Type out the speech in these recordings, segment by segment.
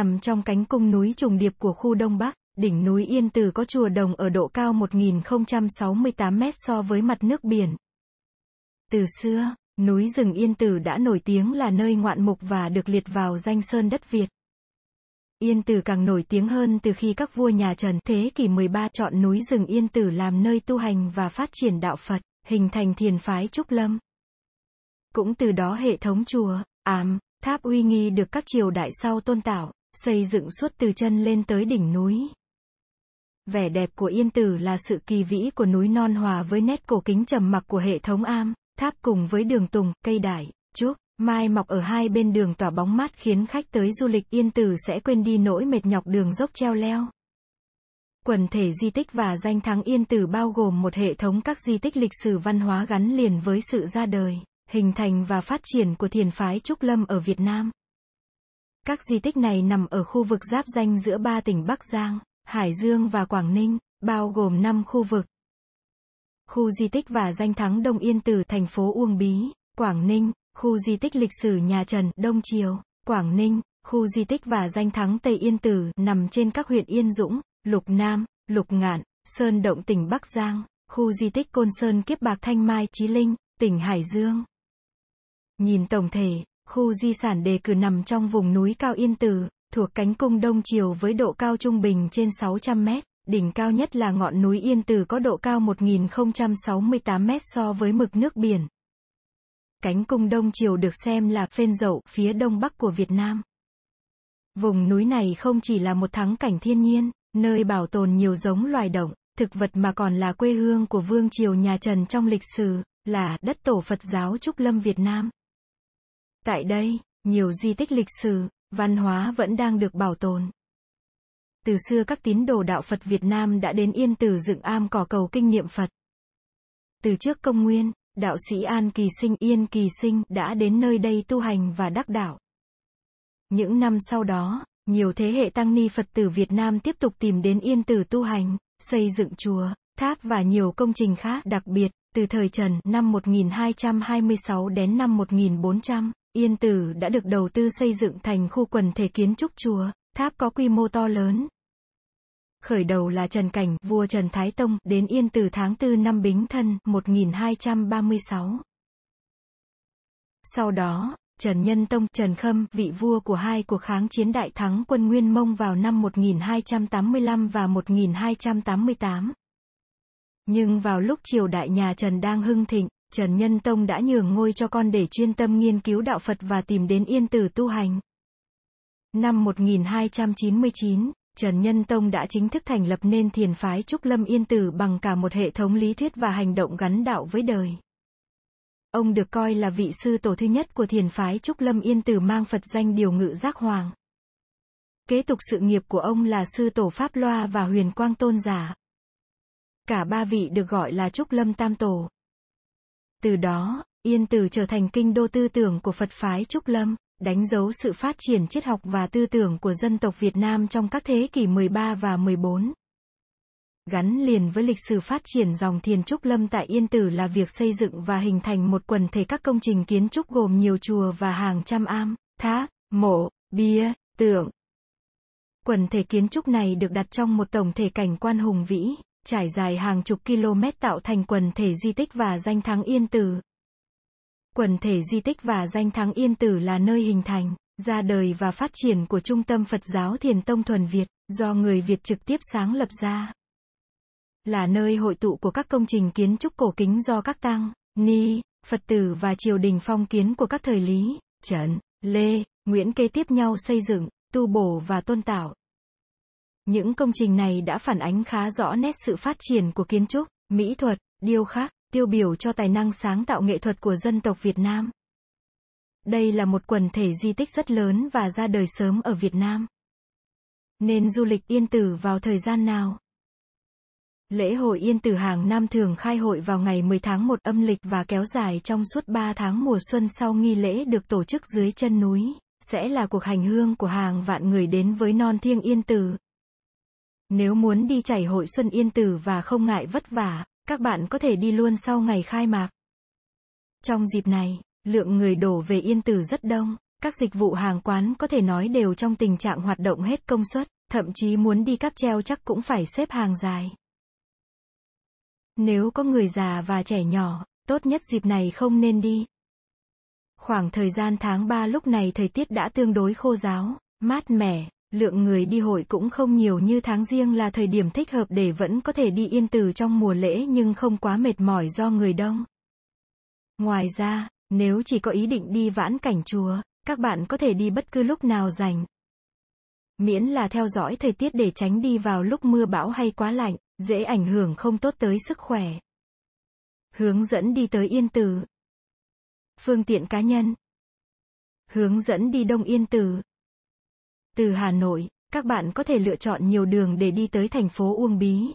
Nằm trong cánh cung núi trùng điệp của khu Đông Bắc, đỉnh núi Yên Tử có chùa đồng ở độ cao 1068 mét so với mặt nước biển. Từ xưa, núi rừng Yên Tử đã nổi tiếng là nơi ngoạn mục và được liệt vào danh sơn đất Việt. Yên Tử càng nổi tiếng hơn từ khi các vua nhà Trần thế kỷ 13 chọn núi rừng Yên Tử làm nơi tu hành và phát triển đạo Phật, hình thành thiền phái Trúc Lâm. Cũng từ đó hệ thống chùa, ám, tháp uy nghi được các triều đại sau tôn tạo, xây dựng suốt từ chân lên tới đỉnh núi. Vẻ đẹp của Yên Tử là sự kỳ vĩ của núi non hòa với nét cổ kính trầm mặc của hệ thống am, tháp cùng với đường tùng, cây đại, trúc, mai mọc ở hai bên đường tỏa bóng mát khiến khách tới du lịch Yên Tử sẽ quên đi nỗi mệt nhọc đường dốc treo leo. Quần thể di tích và danh thắng Yên Tử bao gồm một hệ thống các di tích lịch sử văn hóa gắn liền với sự ra đời, hình thành và phát triển của thiền phái Trúc Lâm ở Việt Nam. Các di tích này nằm ở khu vực giáp danh giữa ba tỉnh Bắc Giang, Hải Dương và Quảng Ninh, bao gồm 5 khu vực. Khu di tích và danh thắng Đông Yên Tử thành phố Uông Bí, Quảng Ninh, khu di tích lịch sử nhà Trần, Đông Triều, Quảng Ninh, khu di tích và danh thắng Tây Yên Tử nằm trên các huyện Yên Dũng, Lục Nam, Lục Ngạn, Sơn Động tỉnh Bắc Giang, khu di tích Côn Sơn Kiếp Bạc Thanh Mai Chí Linh, tỉnh Hải Dương. Nhìn tổng thể, khu di sản đề cử nằm trong vùng núi cao Yên Tử, thuộc cánh cung Đông Triều với độ cao trung bình trên 600 mét, đỉnh cao nhất là ngọn núi Yên Tử có độ cao 1068 mét so với mực nước biển. Cánh cung Đông Triều được xem là phên dậu phía đông bắc của Việt Nam. Vùng núi này không chỉ là một thắng cảnh thiên nhiên, nơi bảo tồn nhiều giống loài động, thực vật mà còn là quê hương của vương triều nhà Trần trong lịch sử, là đất tổ Phật giáo Trúc Lâm Việt Nam. Tại đây, nhiều di tích lịch sử, văn hóa vẫn đang được bảo tồn. Từ xưa các tín đồ đạo Phật Việt Nam đã đến Yên Tử dựng am cỏ cầu kinh niệm Phật. Từ trước công nguyên, đạo sĩ An Kỳ Sinh Yên Kỳ Sinh đã đến nơi đây tu hành và đắc đạo. Những năm sau đó, nhiều thế hệ tăng ni Phật tử Việt Nam tiếp tục tìm đến Yên Tử tu hành, xây dựng chùa, tháp và nhiều công trình khác đặc biệt, từ thời Trần năm 1226 đến năm 1400. Yên Tử đã được đầu tư xây dựng thành khu quần thể kiến trúc chùa, tháp có quy mô to lớn. Khởi đầu là Trần Cảnh, vua Trần Thái Tông, đến Yên Tử tháng 4 năm Bính Thân, 1236. Sau đó, Trần Nhân Tông, Trần Khâm, vị vua của hai cuộc kháng chiến đại thắng quân Nguyên Mông vào năm 1285 và 1288. Nhưng vào lúc triều đại nhà Trần đang hưng thịnh, Trần Nhân Tông đã nhường ngôi cho con để chuyên tâm nghiên cứu đạo Phật và tìm đến Yên Tử tu hành. Năm 1299, Trần Nhân Tông đã chính thức thành lập nên thiền phái Trúc Lâm Yên Tử bằng cả một hệ thống lý thuyết và hành động gắn đạo với đời. Ông được coi là vị sư tổ thứ nhất của thiền phái Trúc Lâm Yên Tử mang Phật danh điều ngự giác hoàng. Kế tục sự nghiệp của ông là sư tổ Pháp Loa và huyền quang tôn giả. Cả ba vị được gọi là Trúc Lâm Tam Tổ. Từ đó, Yên Tử trở thành kinh đô tư tưởng của Phật phái Trúc Lâm, đánh dấu sự phát triển triết học và tư tưởng của dân tộc Việt Nam trong các thế kỷ 13 và 14. Gắn liền với lịch sử phát triển dòng thiền Trúc Lâm tại Yên Tử là việc xây dựng và hình thành một quần thể các công trình kiến trúc gồm nhiều chùa và hàng trăm am, tháp, mộ, bia, tượng. Quần thể kiến trúc này được đặt trong một tổng thể cảnh quan hùng vĩ, trải dài hàng chục km tạo thành quần thể di tích và danh thắng Yên Tử. Quần thể di tích và danh thắng Yên Tử là nơi hình thành, ra đời và phát triển của Trung tâm Phật giáo Thiền Tông Thuần Việt, do người Việt trực tiếp sáng lập ra. Là nơi hội tụ của các công trình kiến trúc cổ kính do các tăng, ni, Phật tử và triều đình phong kiến của các thời Lý, Trần, Lê, Nguyễn kế tiếp nhau xây dựng, tu bổ và tôn tạo. Những công trình này đã phản ánh khá rõ nét sự phát triển của kiến trúc, mỹ thuật, điêu khắc, tiêu biểu cho tài năng sáng tạo nghệ thuật của dân tộc Việt Nam. Đây là một quần thể di tích rất lớn và ra đời sớm ở Việt Nam. Nên du lịch Yên Tử vào thời gian nào? Lễ hội Yên Tử hàng năm thường khai hội vào ngày 10 tháng 1 âm lịch và kéo dài trong suốt 3 tháng mùa xuân sau nghi lễ được tổ chức dưới chân núi, sẽ là cuộc hành hương của hàng vạn người đến với non thiêng Yên Tử. Nếu muốn đi chảy hội xuân Yên Tử và không ngại vất vả, các bạn có thể đi luôn sau ngày khai mạc. Trong dịp này, lượng người đổ về Yên Tử rất đông, các dịch vụ hàng quán có thể nói đều trong tình trạng hoạt động hết công suất, thậm chí muốn đi cáp treo chắc cũng phải xếp hàng dài. Nếu có người già và trẻ nhỏ, tốt nhất dịp này không nên đi. Khoảng thời gian tháng 3 lúc này thời tiết đã tương đối khô giáo, mát mẻ, lượng người đi hội cũng không nhiều như tháng riêng là thời điểm thích hợp để vẫn có thể đi yên tử trong mùa lễ nhưng không quá mệt mỏi do người đông. Ngoài ra, nếu chỉ có ý định đi vãn cảnh chùa, các bạn có thể đi bất cứ lúc nào rảnh. Miễn là theo dõi thời tiết để tránh đi vào lúc mưa bão hay quá lạnh, dễ ảnh hưởng không tốt tới sức khỏe. Hướng dẫn đi tới Yên Tử. Phương tiện cá nhân. Hướng dẫn đi Đông Yên Tử. Từ Hà Nội, các bạn có thể lựa chọn nhiều đường để đi tới thành phố Uông Bí.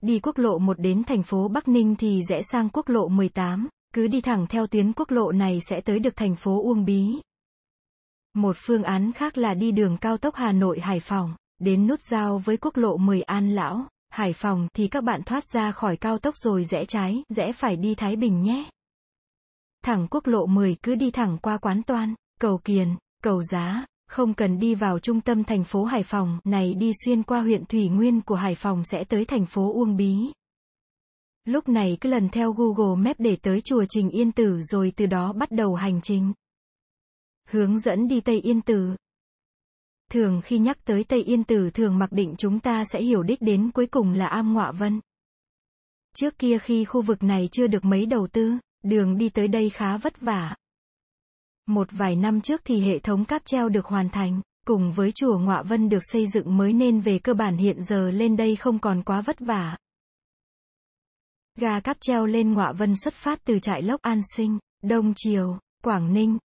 Đi quốc lộ 1 đến thành phố Bắc Ninh thì rẽ sang quốc lộ 18, cứ đi thẳng theo tuyến quốc lộ này sẽ tới được thành phố Uông Bí. Một phương án khác là đi đường cao tốc Hà Nội Hải Phòng, đến nút giao với quốc lộ 10 An Lão, Hải Phòng thì các bạn thoát ra khỏi cao tốc rồi rẽ trái, rẽ phải đi Thái Bình nhé. Thẳng quốc lộ 10 cứ đi thẳng qua Quán Toan, Cầu Kiền, Cầu Giá, không cần đi vào trung tâm thành phố Hải Phòng, này đi xuyên qua huyện Thủy Nguyên của Hải Phòng sẽ tới thành phố Uông Bí. Lúc này cứ lần theo Google Maps để tới chùa Trình Yên Tử rồi từ đó bắt đầu hành trình. Hướng dẫn đi Tây Yên Tử. Thường khi nhắc tới Tây Yên Tử thường mặc định chúng ta sẽ hiểu đích đến cuối cùng là Am Ngọa Vân. Trước kia khi khu vực này chưa được mấy đầu tư, đường đi tới đây khá vất vả. Một vài năm trước thì hệ thống cáp treo được hoàn thành, cùng với chùa Ngọa Vân được xây dựng mới nên về cơ bản hiện giờ lên đây không còn quá vất vả. Ga cáp treo lên Ngọa Vân xuất phát từ trại Lốc An Sinh, Đông Triều, Quảng Ninh.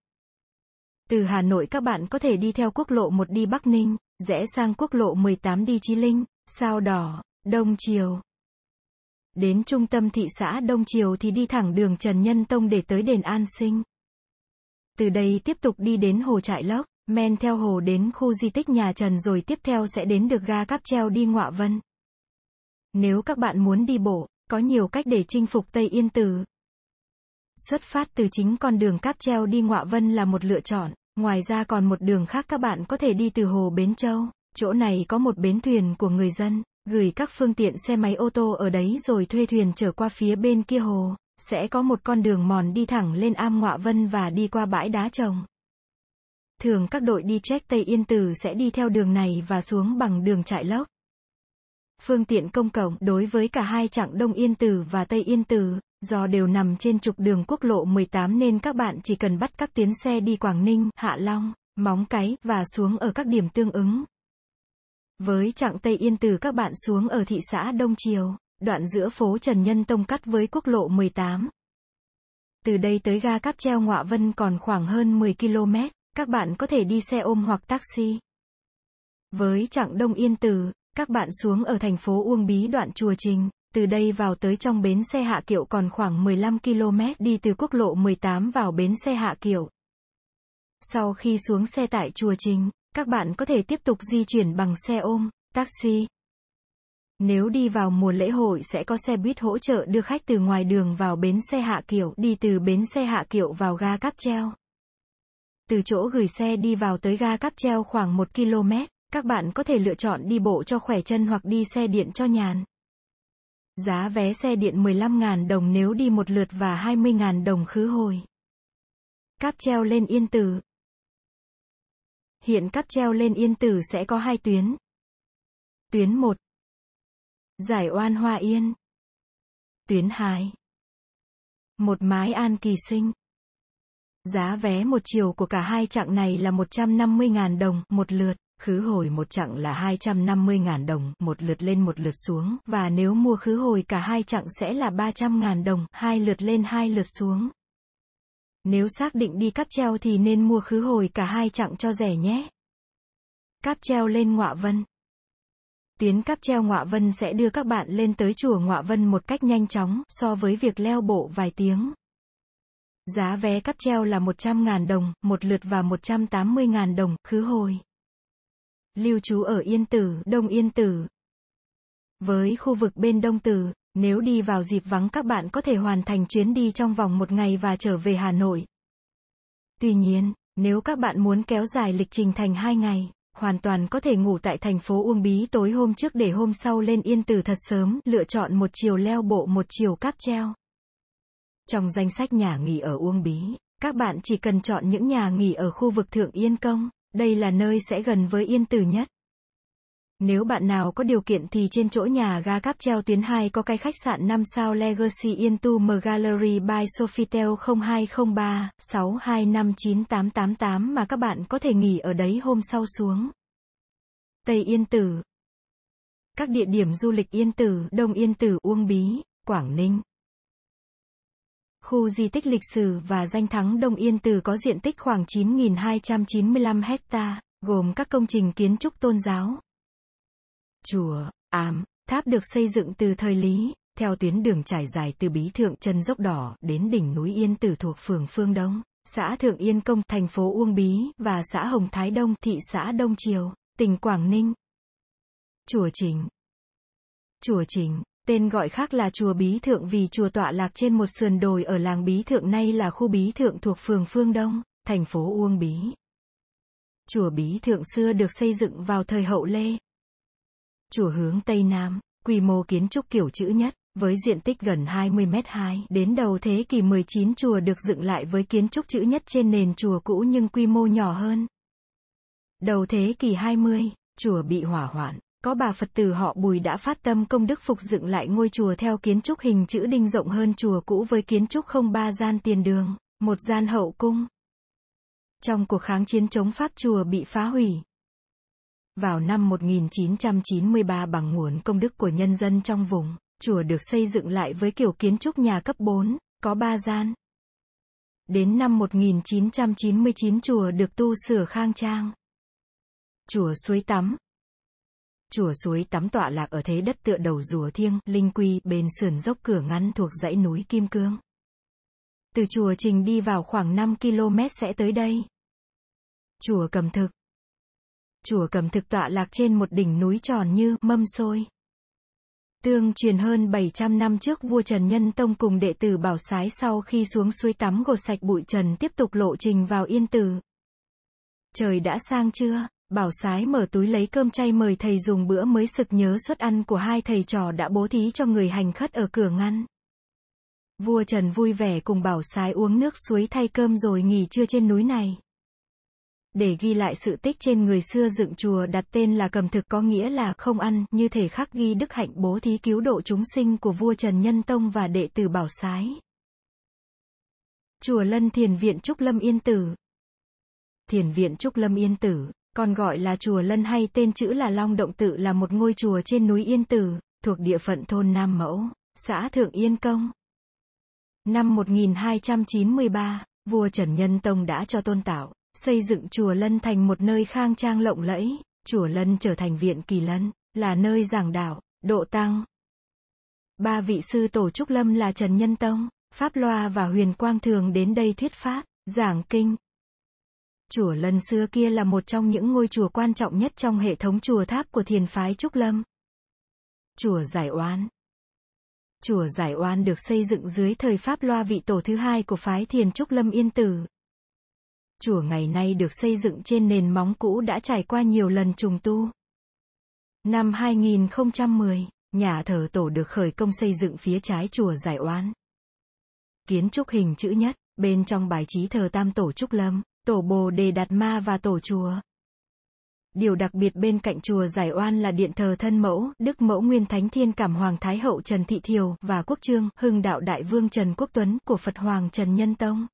Từ Hà Nội các bạn có thể đi theo quốc lộ 1 đi Bắc Ninh, rẽ sang quốc lộ 18 đi Chí Linh, Sao Đỏ, Đông Triều. Đến trung tâm thị xã Đông Triều thì đi thẳng đường Trần Nhân Tông để tới đền An Sinh. Từ đây tiếp tục đi đến hồ Trại Lốc, men theo hồ đến khu di tích nhà Trần rồi tiếp theo sẽ đến được ga cáp treo đi Ngọa Vân. Nếu các bạn muốn đi bộ, có nhiều cách để chinh phục Tây Yên Tử. Xuất phát từ chính con đường cáp treo đi Ngọa Vân là một lựa chọn, ngoài ra còn một đường khác các bạn có thể đi từ hồ Bến Châu, chỗ này có một bến thuyền của người dân, gửi các phương tiện xe máy ô tô ở đấy rồi thuê thuyền trở qua phía bên kia hồ, sẽ có một con đường mòn đi thẳng lên am Ngọa Vân và đi qua bãi đá trồng. Thường các đội đi trek Tây Yên Tử sẽ đi theo đường này và xuống bằng đường trại lốc. Phương tiện công cộng đối với cả hai chặng Đông Yên Tử và Tây Yên Tử, do đều nằm trên trục đường quốc lộ 18 nên các bạn chỉ cần bắt các tuyến xe đi Quảng Ninh, Hạ Long, Móng Cái và xuống ở các điểm tương ứng. Với chặng Tây Yên Tử các bạn xuống ở thị xã Đông Triều, đoạn giữa phố Trần Nhân Tông cắt với quốc lộ 18. Từ đây tới ga cáp treo Ngọa Vân còn khoảng hơn 10 km, các bạn có thể đi xe ôm hoặc taxi. Với chặng Đông Yên Tử, các bạn xuống ở thành phố Uông Bí đoạn Chùa Trình, từ đây vào tới trong bến xe Hạ Kiệu còn khoảng 15 km đi từ quốc lộ 18 vào bến xe Hạ Kiệu. Sau khi xuống xe tại Chùa Trình, các bạn có thể tiếp tục di chuyển bằng xe ôm, taxi. Nếu đi vào mùa lễ hội sẽ có xe buýt hỗ trợ đưa khách từ ngoài đường vào bến xe Hạ Kiệu, đi từ bến xe Hạ Kiệu vào ga cáp treo. Từ chỗ gửi xe đi vào tới ga cáp treo khoảng 1 km, các bạn có thể lựa chọn đi bộ cho khỏe chân hoặc đi xe điện cho nhàn. Giá vé xe điện 15.000 đồng nếu đi một lượt và 20.000 đồng khứ hồi. Cáp treo lên Yên Tử Hiện cáp treo lên Yên Tử sẽ có hai tuyến. Tuyến 1 Giải oan hoa yên. Tuyến 2 Một mái an kỳ sinh. Giá vé một chiều của cả hai chặng này là 150.000 đồng một lượt khứ hồi một chặng là 250.000 đồng, một lượt lên một lượt xuống, và nếu mua khứ hồi cả hai chặng sẽ là 300.000 đồng, hai lượt lên hai lượt xuống. Nếu xác định đi cáp treo thì nên mua khứ hồi cả hai chặng cho rẻ nhé. Cáp treo lên Ngọa Vân tiến cáp treo Ngọa Vân sẽ đưa các bạn lên tới chùa Ngọa Vân một cách nhanh chóng so với việc leo bộ vài tiếng. Giá vé cáp treo là 100.000 đồng, một lượt và 180.000 đồng, khứ hồi lưu trú ở Yên Tử, Đông Yên Tử. Với khu vực bên Đông Tử, nếu đi vào dịp vắng các bạn có thể hoàn thành chuyến đi trong vòng một ngày và trở về Hà Nội. Tuy nhiên, Nếu các bạn muốn kéo dài lịch trình thành 2 ngày, hoàn toàn có thể ngủ tại thành phố Uông Bí tối hôm trước để hôm sau lên Yên Tử thật sớm, lựa chọn một chiều leo bộ một chiều cáp treo. Trong danh sách nhà nghỉ ở Uông Bí, các bạn chỉ cần chọn những nhà nghỉ ở khu vực Thượng Yên Công, đây là nơi sẽ gần với Yên Tử nhất. Nếu bạn nào có điều kiện thì trên chỗ nhà ga cáp treo tuyến 2 có cái khách sạn 5 sao Legacy Yên Tu M Gallery by Sofitel 0203 62598888 mà các bạn có thể nghỉ ở đấy hôm sau xuống. Tây Yên Tử Các địa điểm du lịch Yên Tử, Đông Yên Tử, Uông Bí, Quảng Ninh Khu di tích lịch sử và danh thắng Đông Yên Tử có diện tích khoảng 9.295 hecta, gồm các công trình kiến trúc tôn giáo. Chùa, ám, tháp được xây dựng từ thời Lý, theo tuyến đường trải dài từ Bí Thượng chân dốc đỏ đến đỉnh núi Yên Tử thuộc phường Phương Đông, xã Thượng Yên Công, thành phố Uông Bí, và xã Hồng Thái Đông, thị xã Đông Triều, tỉnh Quảng Ninh. Chùa Trình Chùa Trình Tên gọi khác là chùa Bí Thượng vì chùa tọa lạc trên một sườn đồi ở làng Bí Thượng nay là khu Bí Thượng thuộc phường Phương Đông, thành phố Uông Bí. Chùa Bí Thượng xưa được xây dựng vào thời hậu Lê. Chùa hướng Tây Nam, quy mô kiến trúc kiểu chữ nhất, với diện tích gần 20 mét 2. Đến đầu thế kỷ 19 chùa được dựng lại với kiến trúc chữ nhất trên nền chùa cũ nhưng quy mô nhỏ hơn. Đầu thế kỷ 20, chùa bị hỏa hoạn. Có bà Phật tử họ Bùi đã phát tâm công đức phục dựng lại ngôi chùa theo kiến trúc hình chữ đinh rộng hơn chùa cũ với kiến trúc không ba gian tiền đường, một gian hậu cung. Trong cuộc kháng chiến chống Pháp chùa bị phá hủy. Vào năm 1993 bằng nguồn công đức của nhân dân trong vùng, chùa được xây dựng lại với kiểu kiến trúc nhà cấp 4, có ba gian. Đến năm 1999 chùa được tu sửa khang trang. Chùa suối tắm, Chùa suối tắm tọa lạc ở thế đất tựa đầu rùa thiêng, linh quy, bên sườn dốc cửa ngăn thuộc dãy núi Kim Cương. Từ chùa Trình đi vào khoảng 5 km sẽ tới đây. Chùa Cầm Thực Chùa Cầm Thực tọa lạc trên một đỉnh núi tròn như mâm xôi. Tương truyền hơn 700 năm trước, vua Trần Nhân Tông cùng đệ tử Bảo Sái sau khi xuống suối tắm gột sạch bụi trần tiếp tục lộ trình vào Yên Tử. Trời đã sang chưa? Bảo sái mở túi lấy cơm chay mời thầy dùng bữa mới sực nhớ suất ăn của hai thầy trò đã bố thí cho người hành khất ở cửa ngăn. Vua Trần vui vẻ cùng bảo sái uống nước suối thay cơm rồi nghỉ trưa trên núi này. Để ghi lại sự tích trên người xưa dựng chùa đặt tên là cầm thực có nghĩa là không ăn, như thể khắc ghi đức hạnh bố thí cứu độ chúng sinh của vua Trần Nhân Tông và đệ tử Bảo Sái. Chùa Lân Thiền Viện Trúc Lâm Yên Tử Thiền Viện Trúc Lâm Yên Tử còn gọi là chùa Lân hay tên chữ là Long Động Tự là một ngôi chùa trên núi Yên Tử, thuộc địa phận thôn Nam Mẫu, xã Thượng Yên Công. Năm 1293, vua Trần Nhân Tông đã cho tôn tạo, xây dựng chùa Lân thành một nơi khang trang lộng lẫy, chùa Lân trở thành viện kỳ lân, là nơi giảng đạo, độ tăng. Ba vị sư tổ trúc lâm là Trần Nhân Tông, Pháp Loa và Huyền Quang Thường đến đây thuyết pháp, giảng kinh, Chùa Lân xưa kia là một trong những ngôi chùa quan trọng nhất trong hệ thống chùa tháp của thiền phái Trúc Lâm. Chùa Giải Oán Chùa Giải Oán được xây dựng dưới thời Pháp Loa vị tổ thứ hai của phái thiền Trúc Lâm Yên Tử. Chùa ngày nay được xây dựng trên nền móng cũ đã trải qua nhiều lần trùng tu. Năm 2010, nhà thờ tổ được khởi công xây dựng phía trái chùa Giải Oan. Kiến trúc hình chữ nhất, bên trong bài trí thờ Tam Tổ Trúc Lâm tổ bồ đề đạt ma và tổ chùa. Điều đặc biệt bên cạnh chùa Giải Oan là điện thờ thân mẫu, Đức Mẫu Nguyên Thánh Thiên Cảm Hoàng Thái Hậu Trần Thị Thiều và Quốc Trương, Hưng Đạo Đại Vương Trần Quốc Tuấn của Phật Hoàng Trần Nhân Tông.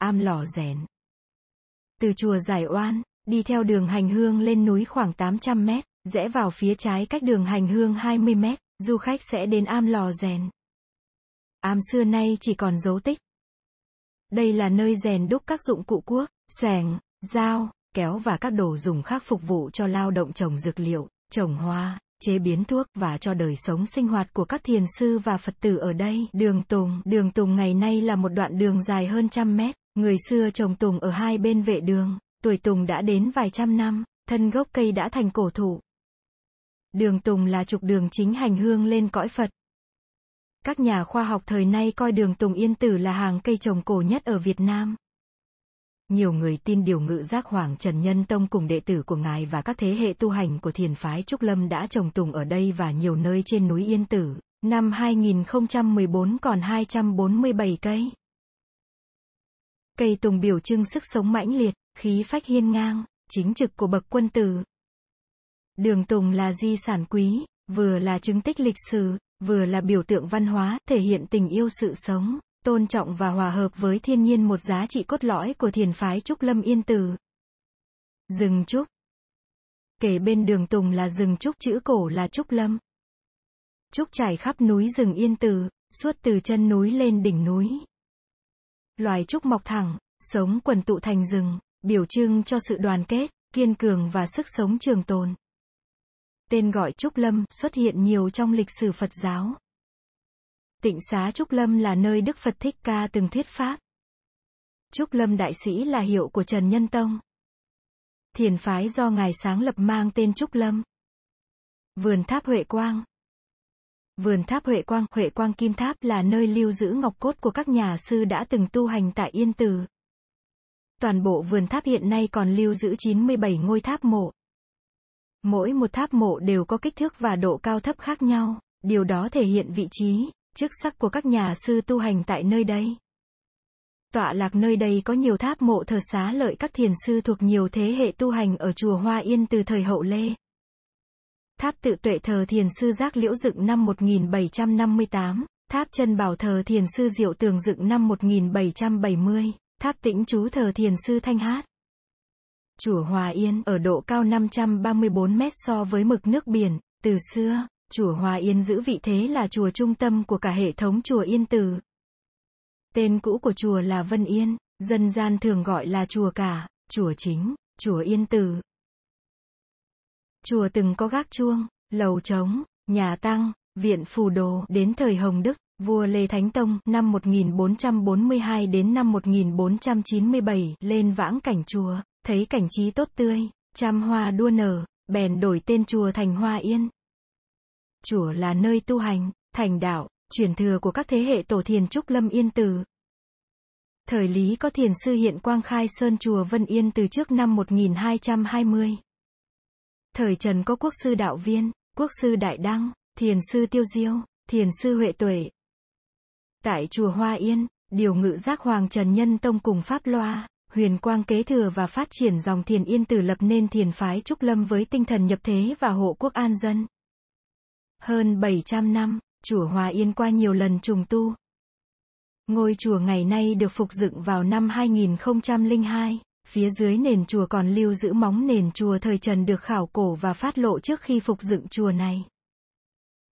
Am lò rèn. Từ chùa Giải Oan, đi theo đường hành hương lên núi khoảng 800 mét, rẽ vào phía trái cách đường hành hương 20 mét, du khách sẽ đến am lò rèn. Am xưa nay chỉ còn dấu tích, đây là nơi rèn đúc các dụng cụ cuốc, xẻng, dao, kéo và các đồ dùng khác phục vụ cho lao động trồng dược liệu, trồng hoa, chế biến thuốc và cho đời sống sinh hoạt của các thiền sư và Phật tử ở đây. Đường Tùng, đường Tùng ngày nay là một đoạn đường dài hơn trăm mét, người xưa trồng tùng ở hai bên vệ đường, tuổi tùng đã đến vài trăm năm, thân gốc cây đã thành cổ thụ. Đường Tùng là trục đường chính hành hương lên cõi Phật. Các nhà khoa học thời nay coi đường Tùng Yên Tử là hàng cây trồng cổ nhất ở Việt Nam. nhiều người tin điều ngự giác Hoàng Trần Nhân Tông cùng đệ tử của ngài và các thế hệ tu hành của thiền phái Trúc Lâm đã trồng tùng ở đây và nhiều nơi trên núi Yên Tử. Năm 2014 còn 247 cây. Cây tùng biểu trưng sức sống mãnh liệt, khí phách hiên ngang, chính trực của bậc quân tử. Đường tùng là di sản quý, vừa là chứng tích lịch sử, vừa là biểu tượng văn hóa, thể hiện tình yêu sự sống, tôn trọng và hòa hợp với thiên nhiên một giá trị cốt lõi của thiền phái Trúc Lâm Yên Tử. Rừng Trúc Kể bên đường Tùng là rừng Trúc chữ cổ là Trúc Lâm. Trúc trải khắp núi rừng Yên Tử, suốt từ chân núi lên đỉnh núi. Loài trúc mọc thẳng, sống quần tụ thành rừng, biểu trưng cho sự đoàn kết, kiên cường và sức sống trường tồn. Tên gọi Trúc Lâm xuất hiện nhiều trong lịch sử Phật giáo. Tịnh xá Trúc Lâm là nơi Đức Phật Thích Ca từng thuyết pháp. Trúc Lâm Đại Sĩ là hiệu của Trần Nhân Tông. Thiền phái do Ngài sáng lập mang tên Trúc Lâm. Vườn Tháp Huệ Quang Vườn Tháp Huệ Quang, Huệ Quang Kim Tháp là nơi lưu giữ ngọc cốt của các nhà sư đã từng tu hành tại Yên Tử. Toàn bộ vườn tháp hiện nay còn lưu giữ 97 ngôi tháp mộ. Mỗi một tháp mộ đều có kích thước và độ cao thấp khác nhau, điều đó thể hiện vị trí, chức sắc của các nhà sư tu hành tại nơi đây. Tọa lạc nơi đây có nhiều tháp mộ thờ xá lợi các thiền sư thuộc nhiều thế hệ tu hành ở chùa Hoa Yên từ thời hậu Lê. Tháp tự tuệ thờ thiền sư Giác Liễu dựng năm 1758, tháp chân bảo thờ thiền sư Diệu Tường dựng năm 1770, tháp tĩnh chú thờ thiền sư Thanh Hát. Chùa Hòa Yên ở độ cao 534 mét so với mực nước biển, từ xưa, chùa Hòa Yên giữ vị thế là chùa trung tâm của cả hệ thống chùa Yên Từ. Tên cũ của chùa là Vân Yên, dân gian thường gọi là chùa cả, chùa chính, chùa Yên Từ. Chùa từng có gác chuông, lầu trống, nhà tăng, viện phù đồ, đến thời Hồng Đức, vua Lê Thánh Tông, năm 1442 đến năm 1497, lên vãng cảnh chùa, thấy cảnh trí tốt tươi, trăm hoa đua nở, bèn đổi tên chùa thành Hoa Yên. Chùa là nơi tu hành, thành đạo, truyền thừa của các thế hệ tổ thiền Trúc Lâm Yên Từ. Thời Lý có thiền sư hiện quang khai sơn chùa Vân Yên từ trước năm 1220. Thời Trần có quốc sư đạo viên, quốc sư đại đăng, thiền sư tiêu diêu, thiền sư huệ tuệ. Tại chùa Hoa Yên, điều ngự giác Hoàng Trần Nhân Tông cùng Pháp Loa, huyền quang kế thừa và phát triển dòng thiền yên tử lập nên thiền phái Trúc Lâm với tinh thần nhập thế và hộ quốc an dân. Hơn 700 năm, chùa Hoa Yên qua nhiều lần trùng tu. Ngôi chùa ngày nay được phục dựng vào năm 2002. Phía dưới nền chùa còn lưu giữ móng nền chùa thời Trần được khảo cổ và phát lộ trước khi phục dựng chùa này.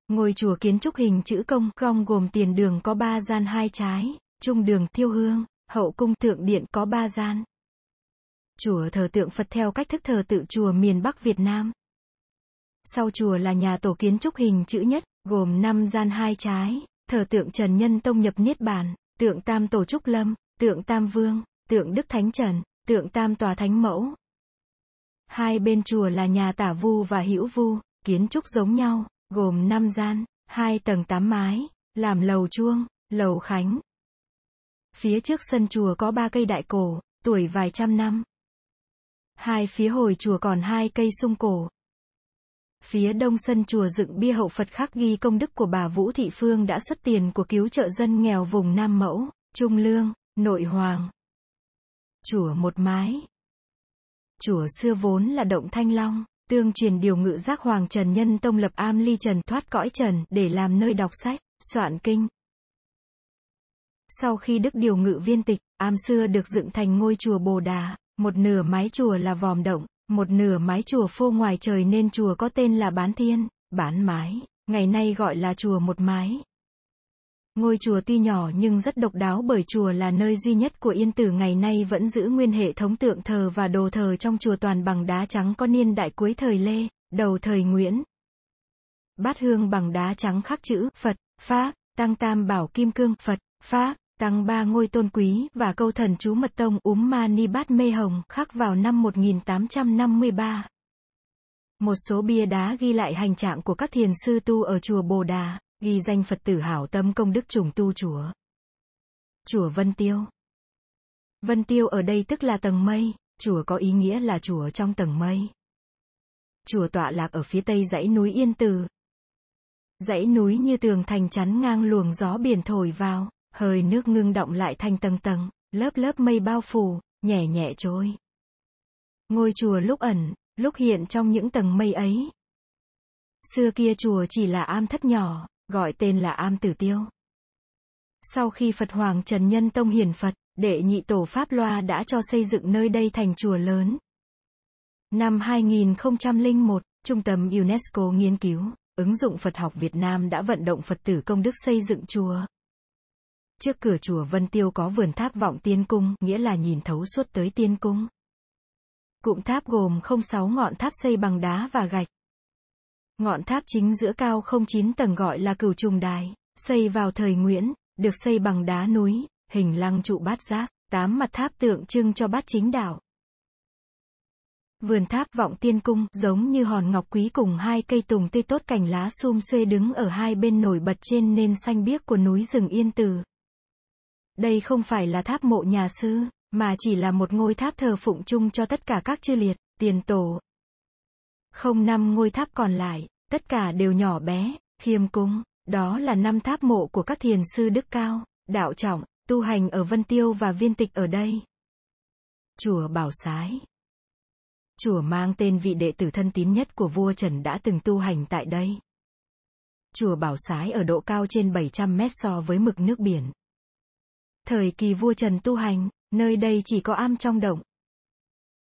Ngôi chùa kiến trúc hình chữ công, cong gồm tiền đường có ba gian hai trái, trung đường thiêu hương, hậu cung thượng điện có ba gian. Chùa thờ tượng Phật theo cách thức thờ tự chùa miền Bắc Việt Nam. Sau chùa là nhà tổ kiến trúc hình chữ nhất, gồm 5 gian hai trái, thờ tượng Trần Nhân Tông nhập Niết Bàn, tượng Tam Tổ Trúc Lâm, tượng Tam Vương, tượng Đức Thánh Trần, tượng Tam Tòa Thánh Mẫu. Hai bên chùa là nhà tả vu và hữu vu, kiến trúc giống nhau, gồm 5 gian, hai tầng tám mái, làm lầu chuông, lầu khánh. Phía trước sân chùa có ba cây đại cổ, tuổi vài trăm năm. Hai phía hồi chùa còn hai cây sung cổ. Phía đông sân chùa dựng bia hậu Phật khắc ghi công đức của bà Vũ Thị Phương đã xuất tiền của cứu trợ dân nghèo vùng Nam Mẫu, Trung Lương, Nội Hoàng. Chùa một mái. Chùa xưa vốn là động Thanh Long, tương truyền điều ngự giác Hoàng Trần Nhân Tông lập am ly trần thoát cõi trần để làm nơi đọc sách, soạn kinh. Sau khi đức điều ngự viên tịch, am xưa được dựng thành ngôi chùa Bồ Đà, một nửa mái chùa là vòm động, một nửa mái chùa phô ngoài trời nên chùa có tên là Bán Thiên, Bán Mái, ngày nay gọi là chùa một mái. Ngôi chùa tuy nhỏ nhưng rất độc đáo bởi chùa là nơi duy nhất của Yên Tử ngày nay vẫn giữ nguyên hệ thống tượng thờ và đồ thờ trong chùa toàn bằng đá trắng có niên đại cuối thời Lê, đầu thời Nguyễn. Bát hương bằng đá trắng khắc chữ Phật, Pháp, Tăng Tam Bảo Kim Cương, Phật, Pháp, Tăng ba ngôi tôn quý và câu thần chú mật tông úm ma ni bát mê hồng khắc vào năm 1853. Một số bia đá ghi lại hành trạng của các thiền sư tu ở chùa Bồ Đà, ghi danh Phật tử hảo tâm công đức trùng tu chùa. Chùa Vân Tiêu Vân Tiêu ở đây tức là tầng mây, chùa có ý nghĩa là chùa trong tầng mây. Chùa tọa lạc ở phía tây dãy núi Yên Từ. Dãy núi như tường thành chắn ngang luồng gió biển thổi vào, hơi nước ngưng động lại thành tầng tầng, lớp lớp mây bao phủ, nhẹ nhẹ trôi. Ngôi chùa lúc ẩn, lúc hiện trong những tầng mây ấy. Xưa kia chùa chỉ là am thất nhỏ, gọi tên là am tử tiêu. Sau khi Phật Hoàng Trần Nhân Tông hiển Phật, đệ nhị tổ Pháp Loa đã cho xây dựng nơi đây thành chùa lớn. Năm 2001, Trung tâm UNESCO nghiên cứu, ứng dụng Phật học Việt Nam đã vận động Phật tử công đức xây dựng chùa. Trước cửa chùa Vân Tiêu có vườn tháp vọng tiên cung, nghĩa là nhìn thấu suốt tới tiên cung. Cụm tháp gồm 06 ngọn tháp xây bằng đá và gạch. Ngọn tháp chính giữa cao 09 tầng gọi là cửu trùng đài, xây vào thời Nguyễn, được xây bằng đá núi, hình lăng trụ bát giác, tám mặt tháp tượng trưng cho bát chính đạo. Vườn tháp vọng tiên cung, giống như hòn ngọc quý cùng hai cây tùng tươi tốt cành lá sum xuê đứng ở hai bên nổi bật trên nền xanh biếc của núi rừng yên từ. Đây không phải là tháp mộ nhà sư, mà chỉ là một ngôi tháp thờ phụng chung cho tất cả các chư liệt, tiền tổ. Không năm ngôi tháp còn lại, tất cả đều nhỏ bé, khiêm cung, đó là năm tháp mộ của các thiền sư đức cao, đạo trọng, tu hành ở Vân Tiêu và viên tịch ở đây. Chùa Bảo Sái Chùa mang tên vị đệ tử thân tín nhất của vua Trần đã từng tu hành tại đây. Chùa Bảo Sái ở độ cao trên 700 mét so với mực nước biển. Thời kỳ vua Trần tu hành, nơi đây chỉ có am trong động.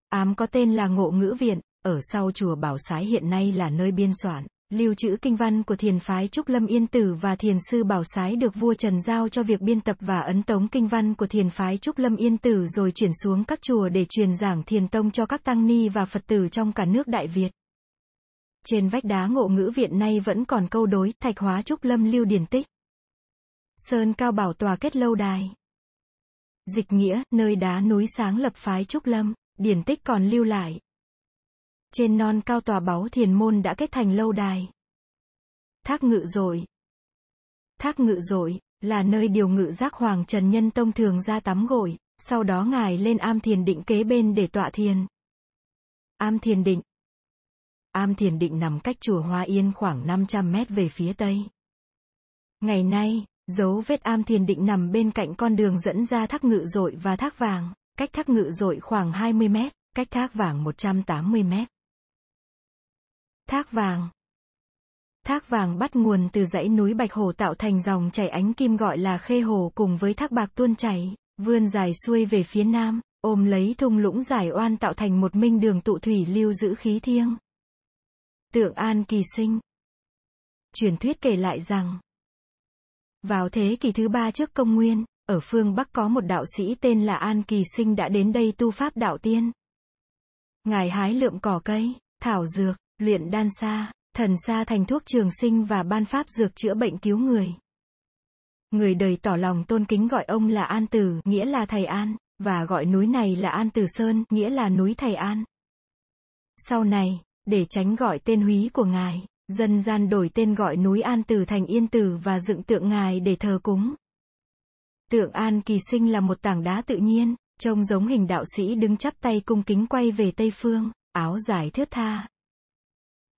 Ám có tên là Ngộ Ngữ Viện, ở sau chùa Bảo Sái hiện nay là nơi biên soạn, lưu trữ kinh văn của thiền phái Trúc Lâm Yên Tử và thiền sư Bảo Sái được vua Trần giao cho việc biên tập và ấn tống kinh văn của thiền phái Trúc Lâm Yên Tử rồi chuyển xuống các chùa để truyền giảng thiền tông cho các tăng ni và Phật tử trong cả nước Đại Việt. Trên vách đá ngộ ngữ viện nay vẫn còn câu đối thạch hóa Trúc Lâm lưu điển tích. Sơn cao bảo tòa kết lâu đài. Dịch nghĩa, nơi đá núi sáng lập phái Trúc Lâm, điển tích còn lưu lại. Trên non cao tòa báu thiền môn đã kết thành lâu đài. Thác ngự rồi. Thác ngự rồi, là nơi điều ngự giác hoàng Trần Nhân Tông thường ra tắm gội, sau đó ngài lên am thiền định kế bên để tọa thiền. Am thiền định Am thiền định nằm cách chùa Hoa Yên khoảng 500 mét về phía tây. Ngày nay, dấu vết am thiền định nằm bên cạnh con đường dẫn ra thác ngự dội và thác vàng, cách thác ngự dội khoảng 20 mét, cách thác vàng 180 mét. Thác vàng Thác vàng bắt nguồn từ dãy núi Bạch Hồ tạo thành dòng chảy ánh kim gọi là Khê Hồ cùng với thác bạc tuôn chảy, vươn dài xuôi về phía nam, ôm lấy thung lũng giải oan tạo thành một minh đường tụ thủy lưu giữ khí thiêng. Tượng An Kỳ Sinh Truyền thuyết kể lại rằng, vào thế kỷ thứ ba trước công nguyên, ở phương Bắc có một đạo sĩ tên là An Kỳ Sinh đã đến đây tu pháp đạo tiên. Ngài hái lượm cỏ cây, thảo dược, luyện đan sa, thần sa thành thuốc trường sinh và ban pháp dược chữa bệnh cứu người. Người đời tỏ lòng tôn kính gọi ông là An Tử, nghĩa là thầy An, và gọi núi này là An Tử Sơn, nghĩa là núi thầy An. Sau này, để tránh gọi tên húy của ngài, dân gian đổi tên gọi núi An Tử thành Yên Tử và dựng tượng ngài để thờ cúng. Tượng An Kỳ Sinh là một tảng đá tự nhiên, trông giống hình đạo sĩ đứng chắp tay cung kính quay về Tây Phương, áo dài thướt tha,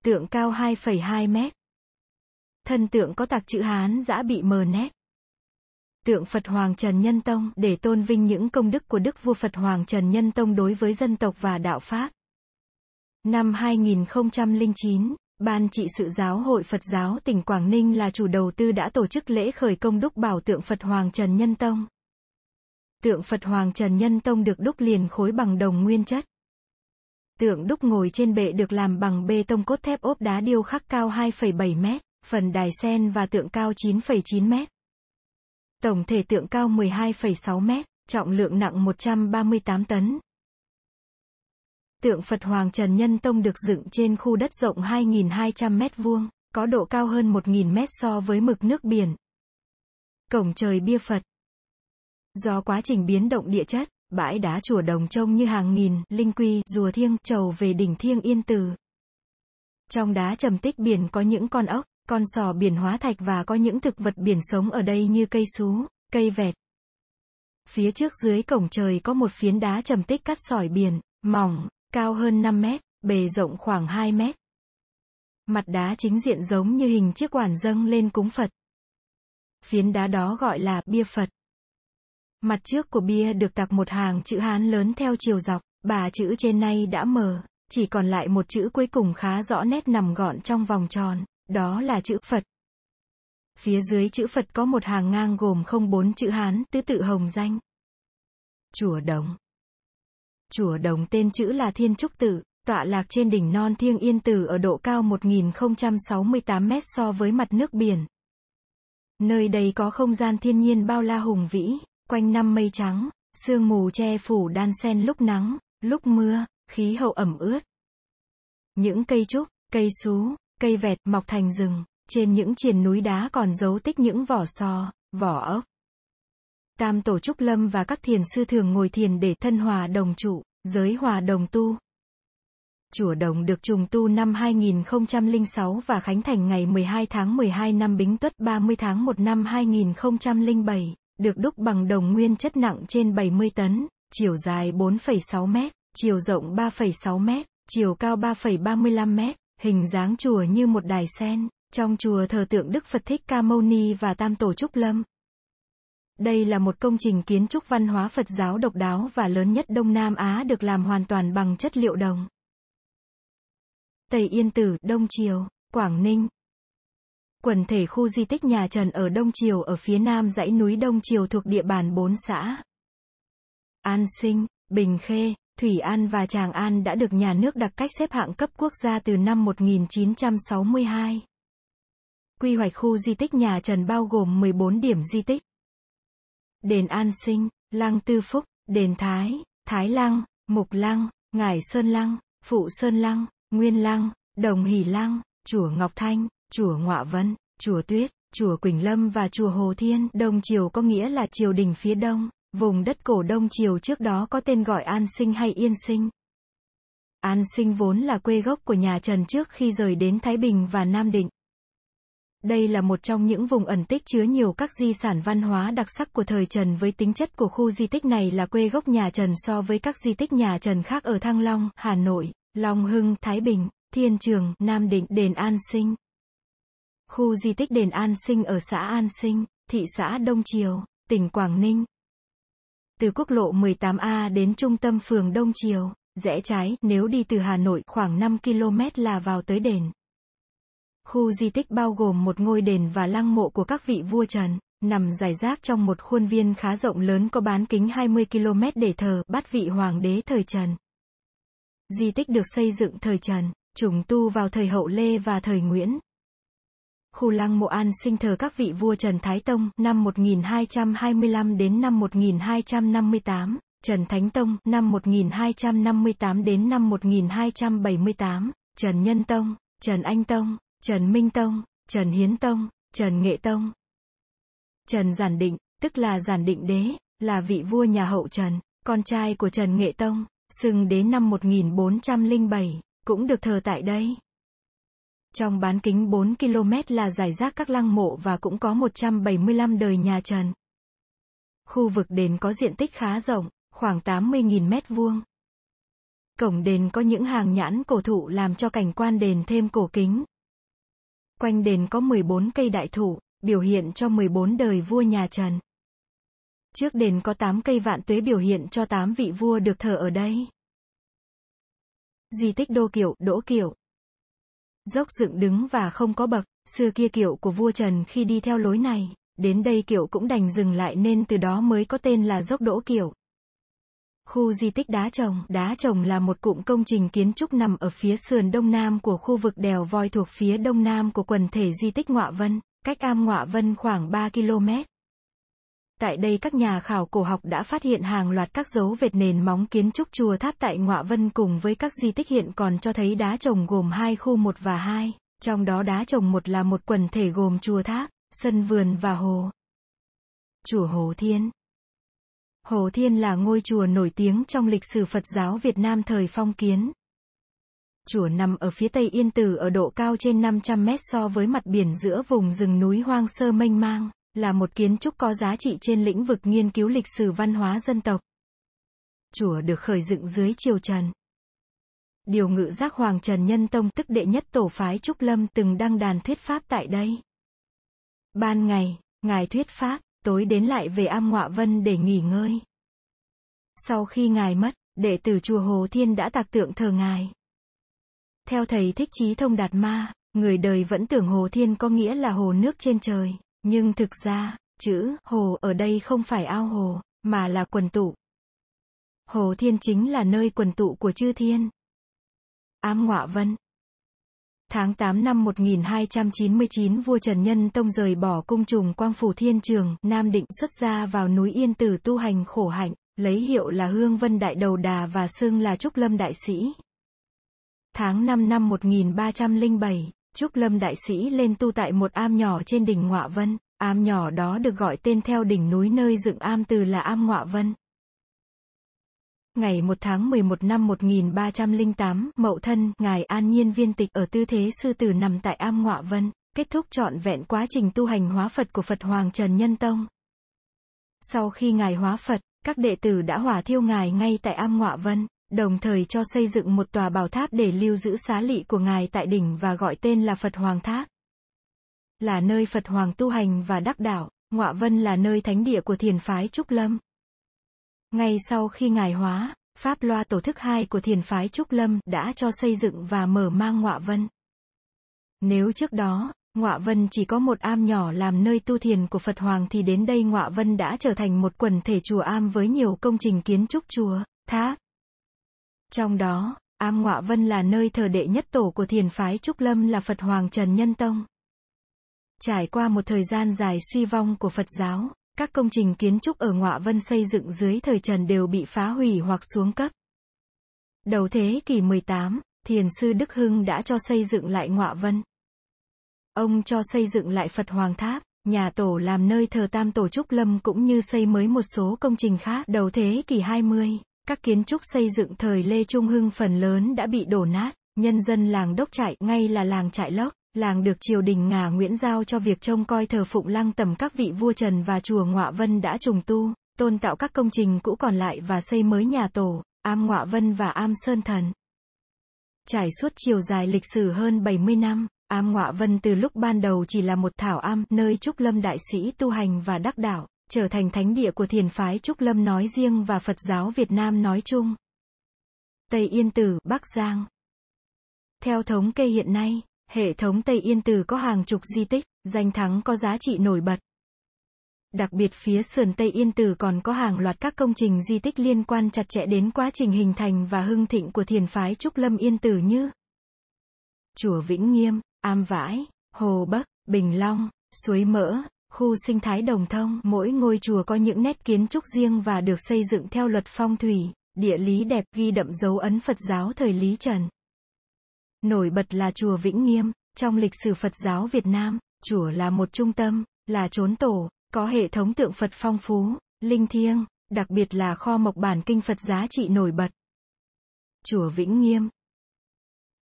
Tượng cao 2,2 mét. Thân tượng có tạc chữ Hán giã bị mờ nét. Tượng Phật Hoàng Trần Nhân Tông để tôn vinh những công đức của Đức Vua Phật Hoàng Trần Nhân Tông đối với dân tộc và đạo Pháp. Năm 2009, Ban trị sự giáo hội Phật giáo tỉnh Quảng Ninh là chủ đầu tư đã tổ chức lễ khởi công đúc bảo tượng Phật Hoàng Trần Nhân Tông. Tượng Phật Hoàng Trần Nhân Tông được đúc liền khối bằng đồng nguyên chất. Tượng đúc ngồi trên bệ được làm bằng bê tông cốt thép ốp đá điêu khắc cao 2,7 mét, phần đài sen và tượng cao 9,9 mét. Tổng thể tượng cao 12,6 mét, trọng lượng nặng 138 tấn. Tượng Phật Hoàng Trần Nhân Tông được dựng trên khu đất rộng 2.200 mét vuông, có độ cao hơn 1.000 mét so với mực nước biển. Cổng trời bia Phật Do quá trình biến động địa chất, Bãi đá chùa đồng trông như hàng nghìn, linh quy, rùa thiêng, trầu về đỉnh thiêng yên từ. Trong đá trầm tích biển có những con ốc, con sò biển hóa thạch và có những thực vật biển sống ở đây như cây sú, cây vẹt. Phía trước dưới cổng trời có một phiến đá trầm tích cắt sỏi biển, mỏng, cao hơn 5 mét, bề rộng khoảng 2 mét. Mặt đá chính diện giống như hình chiếc quản dâng lên cúng Phật. Phiến đá đó gọi là bia Phật. Mặt trước của bia được tạc một hàng chữ Hán lớn theo chiều dọc, bà chữ trên nay đã mờ, chỉ còn lại một chữ cuối cùng khá rõ nét nằm gọn trong vòng tròn, đó là chữ Phật. Phía dưới chữ Phật có một hàng ngang gồm không bốn chữ Hán tứ tự hồng danh. Chùa Đồng Chùa Đồng tên chữ là Thiên Trúc Tự, tọa lạc trên đỉnh non Thiêng Yên Tử ở độ cao 1068 mét so với mặt nước biển. Nơi đây có không gian thiên nhiên bao la hùng vĩ, quanh năm mây trắng, sương mù che phủ đan sen lúc nắng, lúc mưa, khí hậu ẩm ướt. Những cây trúc, cây sú, cây vẹt mọc thành rừng, trên những triền núi đá còn dấu tích những vỏ sò, vỏ ốc. Tam tổ trúc lâm và các thiền sư thường ngồi thiền để thân hòa đồng trụ, giới hòa đồng tu. Chùa Đồng được trùng tu năm 2006 và khánh thành ngày 12 tháng 12 năm Bính Tuất 30 tháng 1 năm 2007, được đúc bằng đồng nguyên chất nặng trên 70 tấn, chiều dài 4,6 mét, chiều rộng 3,6 mét, chiều cao 3,35 mét, hình dáng chùa như một đài sen, trong chùa thờ tượng Đức Phật Thích Ca Mâu Ni và Tam Tổ Trúc Lâm. Đây là một công trình kiến trúc văn hóa Phật giáo độc đáo và lớn nhất Đông Nam Á được làm hoàn toàn bằng chất liệu đồng. Tây Yên Tử, Đông Triều, Quảng Ninh. Quần thể khu di tích nhà Trần ở Đông Triều ở phía nam dãy núi Đông Triều thuộc địa bàn bốn xã. An Sinh, Bình Khê, Thủy An và Tràng An đã được nhà nước đặc cách xếp hạng cấp quốc gia từ năm 1962. Quy hoạch khu di tích nhà Trần bao gồm 14 điểm di tích. Đền An Sinh, Lăng Tư Phúc, Đền Thái, Thái Lăng, Mục Lăng, Ngải Sơn Lăng, Phụ Sơn Lăng, Nguyên Lăng, Đồng Hỷ Lăng, Chùa Ngọc Thanh, Chùa Ngọa Vân, Chùa Tuyết, Chùa Quỳnh Lâm và Chùa Hồ Thiên. Đông Triều có nghĩa là triều đình phía đông, vùng đất cổ Đông Triều trước đó có tên gọi An Sinh hay Yên Sinh. An Sinh vốn là quê gốc của nhà Trần trước khi rời đến Thái Bình và Nam Định. Đây là một trong những vùng ẩn tích chứa nhiều các di sản văn hóa đặc sắc của thời Trần với tính chất của khu di tích này là quê gốc nhà Trần so với các di tích nhà Trần khác ở Thăng Long, Hà Nội, Long Hưng, Thái Bình, Thiên Trường, Nam Định, Đền An Sinh. Khu di tích Đền An Sinh ở xã An Sinh, thị xã Đông Triều, tỉnh Quảng Ninh. Từ quốc lộ 18A đến trung tâm phường Đông Triều, rẽ trái, nếu đi từ Hà Nội khoảng 5 km là vào tới đền. Khu di tích bao gồm một ngôi đền và lăng mộ của các vị vua Trần, nằm rải rác trong một khuôn viên khá rộng lớn có bán kính 20 km để thờ, bắt vị hoàng đế thời Trần. Di tích được xây dựng thời Trần, trùng tu vào thời Hậu Lê và thời Nguyễn. Khu lăng mộ an sinh thờ các vị vua Trần Thái Tông, năm 1225 đến năm 1258, Trần Thánh Tông, năm 1258 đến năm 1278, Trần Nhân Tông, Trần Anh Tông, Trần Minh Tông, Trần Hiến Tông, Trần Nghệ Tông. Trần Giản Định, tức là Giản Định Đế, là vị vua nhà hậu Trần, con trai của Trần Nghệ Tông, xưng đến năm 1407, cũng được thờ tại đây. Trong bán kính 4 km là giải rác các lăng mộ và cũng có 175 đời nhà Trần. Khu vực đền có diện tích khá rộng, khoảng 80.000 mét vuông. Cổng đền có những hàng nhãn cổ thụ làm cho cảnh quan đền thêm cổ kính. Quanh đền có 14 cây đại thụ, biểu hiện cho 14 đời vua nhà Trần. Trước đền có 8 cây vạn tuế biểu hiện cho 8 vị vua được thờ ở đây. Di tích Đô Kiệu, Đỗ Kiệu. Dốc dựng đứng và không có bậc, xưa kia kiệu của vua Trần khi đi theo lối này, đến đây kiệu cũng đành dừng lại nên từ đó mới có tên là dốc Đỗ Kiệu. Khu di tích Đá Trồng Đá Trồng là một cụm công trình kiến trúc nằm ở phía sườn đông nam của khu vực đèo voi thuộc phía đông nam của quần thể di tích Ngọa Vân, cách am Ngọa Vân khoảng 3 km. Tại đây các nhà khảo cổ học đã phát hiện hàng loạt các dấu vệt nền móng kiến trúc chùa tháp tại Ngọa Vân cùng với các di tích hiện còn cho thấy đá trồng gồm hai khu 1 và 2, trong đó đá trồng một là một quần thể gồm chùa tháp, sân vườn và hồ. Chùa Hồ Thiên Hồ Thiên là ngôi chùa nổi tiếng trong lịch sử Phật giáo Việt Nam thời phong kiến. Chùa nằm ở phía tây Yên Tử ở độ cao trên 500 mét so với mặt biển giữa vùng rừng núi hoang sơ mênh mang là một kiến trúc có giá trị trên lĩnh vực nghiên cứu lịch sử văn hóa dân tộc. Chùa được khởi dựng dưới triều Trần. Điều ngự giác Hoàng Trần Nhân Tông tức đệ nhất tổ phái Trúc Lâm từng đăng đàn thuyết pháp tại đây. Ban ngày, Ngài thuyết pháp, tối đến lại về am ngọa vân để nghỉ ngơi. Sau khi Ngài mất, đệ tử chùa Hồ Thiên đã tạc tượng thờ Ngài. Theo thầy Thích Chí Thông Đạt Ma, người đời vẫn tưởng Hồ Thiên có nghĩa là hồ nước trên trời, nhưng thực ra, chữ hồ ở đây không phải ao hồ, mà là quần tụ. Hồ Thiên chính là nơi quần tụ của chư thiên. Ám Ngọa Vân Tháng 8 năm 1299 vua Trần Nhân Tông rời bỏ cung trùng quang phủ thiên trường, Nam Định xuất gia vào núi Yên Tử tu hành khổ hạnh, lấy hiệu là Hương Vân Đại Đầu Đà và xưng là Trúc Lâm Đại Sĩ. Tháng 5 năm 1307, Trúc Lâm Đại Sĩ lên tu tại một am nhỏ trên đỉnh Ngọa Vân, am nhỏ đó được gọi tên theo đỉnh núi nơi dựng am từ là am Ngọa Vân. Ngày 1 tháng 11 năm 1308, Mậu Thân, Ngài An Nhiên Viên Tịch ở tư thế sư tử nằm tại am Ngọa Vân, kết thúc trọn vẹn quá trình tu hành hóa Phật của Phật Hoàng Trần Nhân Tông. Sau khi Ngài hóa Phật, các đệ tử đã hỏa thiêu Ngài ngay tại am Ngọa Vân, đồng thời cho xây dựng một tòa bảo tháp để lưu giữ xá lị của Ngài tại đỉnh và gọi tên là Phật Hoàng Tháp. Là nơi Phật Hoàng tu hành và đắc đạo, Ngọa Vân là nơi thánh địa của thiền phái Trúc Lâm. Ngay sau khi ngài hóa, Pháp loa tổ thức hai của thiền phái Trúc Lâm đã cho xây dựng và mở mang ngọa vân. Nếu trước đó, ngọa vân chỉ có một am nhỏ làm nơi tu thiền của Phật Hoàng thì đến đây ngọa vân đã trở thành một quần thể chùa am với nhiều công trình kiến trúc chùa, tháp. Trong đó, am ngọa vân là nơi thờ đệ nhất tổ của thiền phái Trúc Lâm là Phật Hoàng Trần Nhân Tông. Trải qua một thời gian dài suy vong của Phật giáo, các công trình kiến trúc ở Ngọa Vân xây dựng dưới thời Trần đều bị phá hủy hoặc xuống cấp. Đầu thế kỷ 18, Thiền sư Đức Hưng đã cho xây dựng lại Ngọa Vân. Ông cho xây dựng lại Phật Hoàng Tháp, nhà tổ làm nơi thờ Tam Tổ Trúc Lâm cũng như xây mới một số công trình khác. Đầu thế kỷ 20, các kiến trúc xây dựng thời Lê Trung Hưng phần lớn đã bị đổ nát, nhân dân làng Đốc Trại, ngay là làng Trại Lốc, Làng được triều đình Ngà Nguyễn giao cho việc trông coi thờ phụng lăng tầm các vị vua Trần và chùa Ngọa Vân đã trùng tu, tôn tạo các công trình cũ còn lại và xây mới nhà tổ, am Ngọa Vân và am Sơn Thần. Trải suốt chiều dài lịch sử hơn 70 năm, am Ngọa Vân từ lúc ban đầu chỉ là một thảo am, nơi Trúc Lâm đại sĩ tu hành và đắc đạo, trở thành thánh địa của thiền phái Trúc Lâm nói riêng và Phật giáo Việt Nam nói chung. Tây Yên Tử, Bắc Giang Theo thống kê hiện nay, Hệ thống Tây Yên Tử có hàng chục di tích, danh thắng có giá trị nổi bật. Đặc biệt phía sườn Tây Yên Tử còn có hàng loạt các công trình di tích liên quan chặt chẽ đến quá trình hình thành và hưng thịnh của thiền phái Trúc Lâm Yên Tử như Chùa Vĩnh Nghiêm, Am Vãi, Hồ Bắc, Bình Long, Suối Mỡ, khu sinh thái Đồng Thông. Mỗi ngôi chùa có những nét kiến trúc riêng và được xây dựng theo luật phong thủy, địa lý đẹp ghi đậm dấu ấn Phật giáo thời Lý Trần. Nổi bật là chùa Vĩnh Nghiêm, trong lịch sử Phật giáo Việt Nam, chùa là một trung tâm, là chốn tổ, có hệ thống tượng Phật phong phú, linh thiêng, đặc biệt là kho mộc bản kinh Phật giá trị nổi bật. Chùa Vĩnh Nghiêm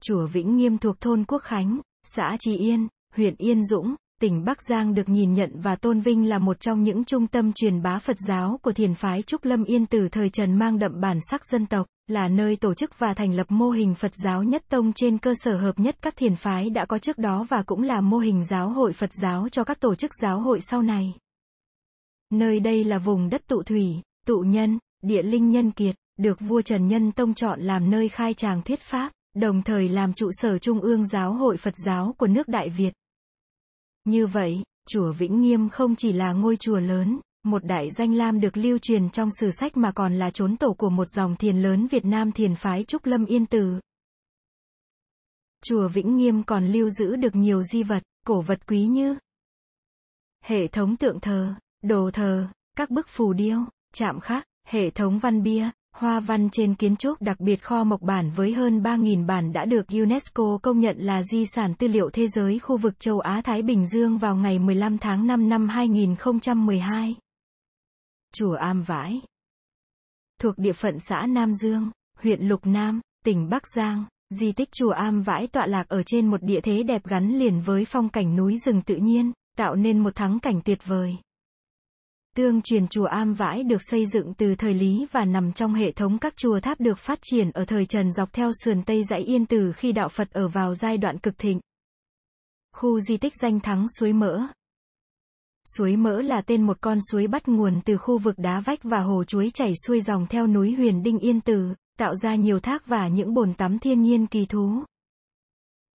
Chùa Vĩnh Nghiêm thuộc thôn Quốc Khánh, xã Trì Yên, huyện Yên Dũng, tỉnh Bắc Giang được nhìn nhận và tôn vinh là một trong những trung tâm truyền bá Phật giáo của thiền phái Trúc Lâm Yên từ thời Trần mang đậm bản sắc dân tộc, là nơi tổ chức và thành lập mô hình Phật giáo nhất tông trên cơ sở hợp nhất các thiền phái đã có trước đó và cũng là mô hình giáo hội Phật giáo cho các tổ chức giáo hội sau này. Nơi đây là vùng đất tụ thủy, tụ nhân, địa linh nhân kiệt, được vua Trần Nhân Tông chọn làm nơi khai tràng thuyết pháp, đồng thời làm trụ sở trung ương giáo hội Phật giáo của nước Đại Việt. Như vậy, chùa Vĩnh Nghiêm không chỉ là ngôi chùa lớn, một đại danh lam được lưu truyền trong sử sách mà còn là chốn tổ của một dòng thiền lớn Việt Nam thiền phái Trúc Lâm Yên Tử. Chùa Vĩnh Nghiêm còn lưu giữ được nhiều di vật, cổ vật quý như hệ thống tượng thờ, đồ thờ, các bức phù điêu, chạm khắc, hệ thống văn bia, Hoa văn trên kiến trúc đặc biệt kho mộc bản với hơn 3.000 bản đã được UNESCO công nhận là di sản tư liệu thế giới khu vực châu Á-Thái Bình Dương vào ngày 15 tháng 5 năm 2012. Chùa Am Vãi Thuộc địa phận xã Nam Dương, huyện Lục Nam, tỉnh Bắc Giang, di tích chùa Am Vãi tọa lạc ở trên một địa thế đẹp gắn liền với phong cảnh núi rừng tự nhiên, tạo nên một thắng cảnh tuyệt vời. Tương truyền chùa Am Vãi được xây dựng từ thời Lý và nằm trong hệ thống các chùa tháp được phát triển ở thời Trần dọc theo sườn Tây dãy Yên Tử khi đạo Phật ở vào giai đoạn cực thịnh. Khu di tích danh thắng suối mỡ. Suối mỡ là tên một con suối bắt nguồn từ khu vực đá vách và hồ chuối chảy xuôi dòng theo núi Huyền Đinh Yên Tử, tạo ra nhiều thác và những bồn tắm thiên nhiên kỳ thú.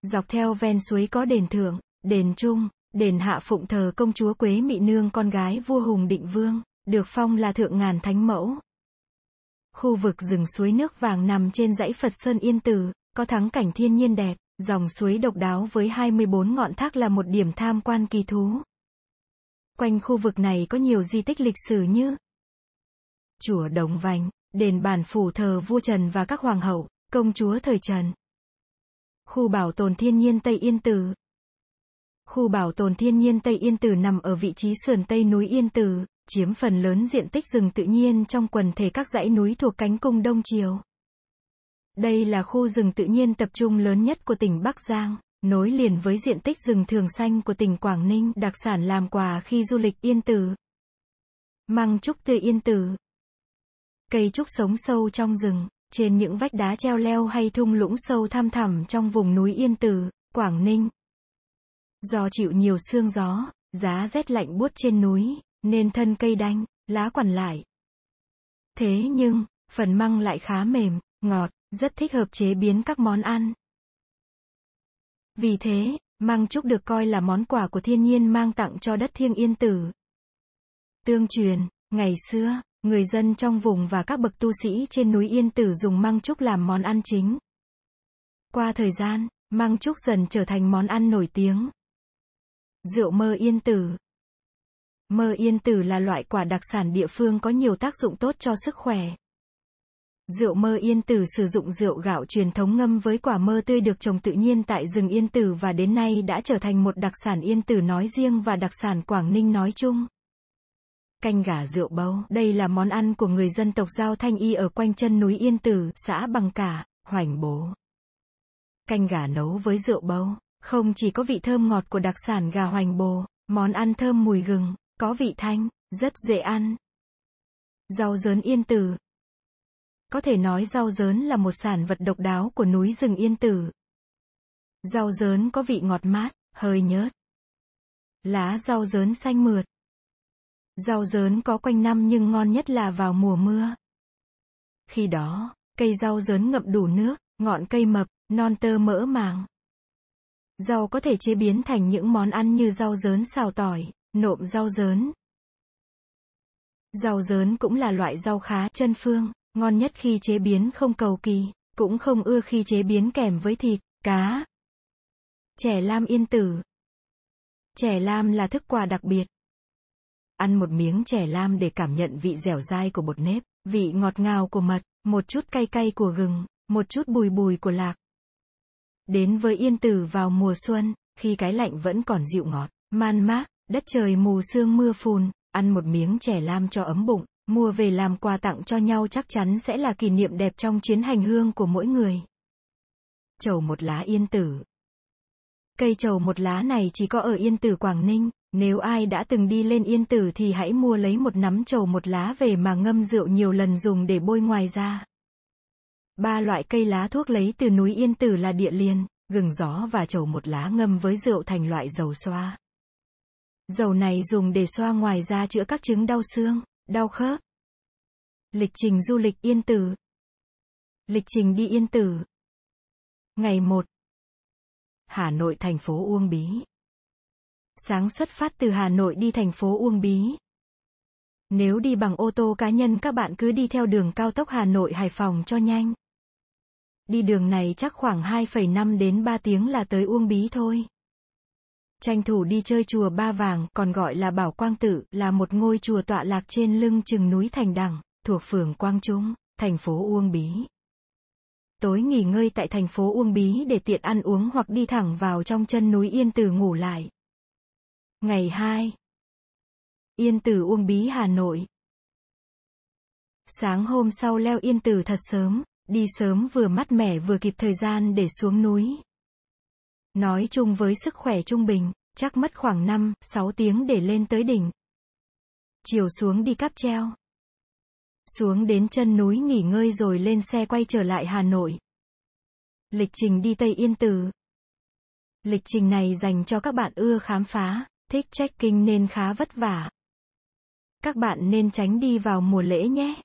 Dọc theo ven suối có đền thượng, đền trung, đền hạ phụng thờ công chúa Quế Mị Nương con gái vua Hùng Định Vương, được phong là thượng ngàn thánh mẫu. Khu vực rừng suối nước vàng nằm trên dãy Phật Sơn Yên Tử, có thắng cảnh thiên nhiên đẹp, dòng suối độc đáo với 24 ngọn thác là một điểm tham quan kỳ thú. Quanh khu vực này có nhiều di tích lịch sử như Chùa Đồng Vành, đền bản phủ thờ vua Trần và các hoàng hậu, công chúa thời Trần. Khu bảo tồn thiên nhiên Tây Yên Tử, Khu bảo tồn thiên nhiên Tây Yên Tử nằm ở vị trí sườn Tây núi Yên Tử, chiếm phần lớn diện tích rừng tự nhiên trong quần thể các dãy núi thuộc cánh cung Đông Triều. Đây là khu rừng tự nhiên tập trung lớn nhất của tỉnh Bắc Giang, nối liền với diện tích rừng thường xanh của tỉnh Quảng Ninh, đặc sản làm quà khi du lịch Yên Tử. Măng trúc tươi Yên Tử Cây trúc sống sâu trong rừng, trên những vách đá treo leo hay thung lũng sâu thăm thẳm trong vùng núi Yên Tử, Quảng Ninh. Do chịu nhiều sương gió, giá rét lạnh buốt trên núi, nên thân cây đanh, lá quằn lại. Thế nhưng, phần măng lại khá mềm, ngọt, rất thích hợp chế biến các món ăn. Vì thế, măng trúc được coi là món quà của thiên nhiên mang tặng cho đất thiêng yên tử. Tương truyền, ngày xưa, người dân trong vùng và các bậc tu sĩ trên núi Yên Tử dùng măng trúc làm món ăn chính. Qua thời gian, măng trúc dần trở thành món ăn nổi tiếng. Rượu mơ yên tử Mơ yên tử là loại quả đặc sản địa phương có nhiều tác dụng tốt cho sức khỏe. Rượu mơ yên tử sử dụng rượu gạo truyền thống ngâm với quả mơ tươi được trồng tự nhiên tại rừng yên tử và đến nay đã trở thành một đặc sản yên tử nói riêng và đặc sản Quảng Ninh nói chung. Canh gà rượu bấu, đây là món ăn của người dân tộc Giao Thanh Y ở quanh chân núi Yên Tử, xã Bằng Cả, Hoành Bố. Canh gà nấu với rượu bấu, không chỉ có vị thơm ngọt của đặc sản gà hoành bồ, món ăn thơm mùi gừng, có vị thanh, rất dễ ăn. Rau dớn yên tử Có thể nói rau dớn là một sản vật độc đáo của núi rừng yên tử. Rau dớn có vị ngọt mát, hơi nhớt. Lá rau dớn xanh mượt. Rau dớn có quanh năm nhưng ngon nhất là vào mùa mưa. Khi đó, cây rau dớn ngậm đủ nước, ngọn cây mập, non tơ mỡ màng. Rau có thể chế biến thành những món ăn như rau dớn xào tỏi, nộm rau dớn. Rau dớn cũng là loại rau khá chân phương, ngon nhất khi chế biến không cầu kỳ, cũng không ưa khi chế biến kèm với thịt, cá. Chè lam yên tử Chè lam là thức quà đặc biệt. Ăn một miếng chè lam để cảm nhận vị dẻo dai của bột nếp, vị ngọt ngào của mật, một chút cay cay của gừng, một chút bùi bùi của lạc, Đến với yên tử vào mùa xuân, khi cái lạnh vẫn còn dịu ngọt, man mác, đất trời mù sương mưa phùn, ăn một miếng chè lam cho ấm bụng, mua về làm quà tặng cho nhau chắc chắn sẽ là kỷ niệm đẹp trong chuyến hành hương của mỗi người. Chầu một lá yên tử Cây chầu một lá này chỉ có ở Yên Tử Quảng Ninh, nếu ai đã từng đi lên Yên Tử thì hãy mua lấy một nắm chầu một lá về mà ngâm rượu nhiều lần dùng để bôi ngoài da. Ba loại cây lá thuốc lấy từ núi Yên Tử là địa liên, gừng gió và chầu một lá ngâm với rượu thành loại dầu xoa. Dầu này dùng để xoa ngoài da chữa các chứng đau xương, đau khớp. Lịch trình du lịch Yên Tử Lịch trình đi Yên Tử Ngày 1 Hà Nội thành phố Uông Bí Sáng xuất phát từ Hà Nội đi thành phố Uông Bí. Nếu đi bằng ô tô cá nhân các bạn cứ đi theo đường cao tốc Hà Nội Hải Phòng cho nhanh. Đi đường này chắc khoảng 2,5 đến 3 tiếng là tới Uông Bí thôi. Tranh thủ đi chơi chùa Ba Vàng, còn gọi là Bảo Quang Tự, là một ngôi chùa tọa lạc trên lưng chừng núi Thành Đằng, thuộc phường Quang Trung, thành phố Uông Bí. Tối nghỉ ngơi tại thành phố Uông Bí để tiện ăn uống hoặc đi thẳng vào trong chân núi Yên Tử ngủ lại. Ngày 2 Yên Tử Uông Bí Hà Nội Sáng hôm sau leo Yên Tử thật sớm, Đi sớm vừa mát mẻ vừa kịp thời gian để xuống núi. Nói chung với sức khỏe trung bình, Chắc mất khoảng 5, 6 tiếng để lên tới đỉnh. Chiều xuống đi cáp treo. Xuống đến chân núi nghỉ ngơi rồi lên xe quay trở lại Hà Nội. Lịch trình đi Tây Yên Tử. Lịch trình này dành cho các bạn ưa khám phá, thích trekking nên khá vất vả. Các bạn nên tránh đi vào mùa lễ nhé.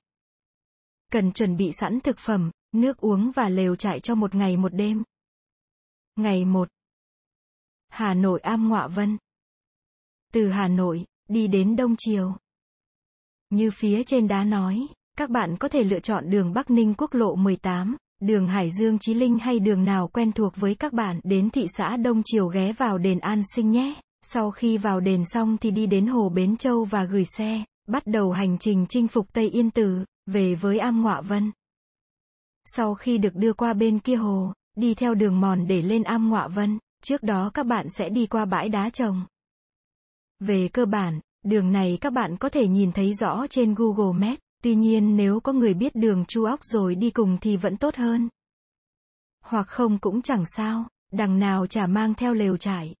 Cần chuẩn bị sẵn thực phẩm, nước uống và lều trại cho một ngày một đêm. Ngày 1. Hà Nội Am ngoạ Vân. Từ Hà Nội, đi đến Đông Triều. Như phía trên đá nói, các bạn có thể lựa chọn đường Bắc Ninh quốc lộ 18, đường Hải Dương Chí Linh hay đường nào quen thuộc với các bạn đến thị xã Đông Triều ghé vào đền An Sinh nhé. Sau khi vào đền xong thì đi đến hồ Bến Châu và gửi xe, bắt đầu hành trình chinh phục Tây Yên Tử, về với Am Ngọa Vân. Sau khi được đưa qua bên kia hồ, đi theo đường mòn để lên Am Ngọa Vân, trước đó các bạn sẽ đi qua bãi đá trồng. Về cơ bản, đường này các bạn có thể nhìn thấy rõ trên Google Maps, tuy nhiên nếu có người biết đường chu óc rồi đi cùng thì vẫn tốt hơn. Hoặc không cũng chẳng sao, đằng nào chả mang theo lều trải.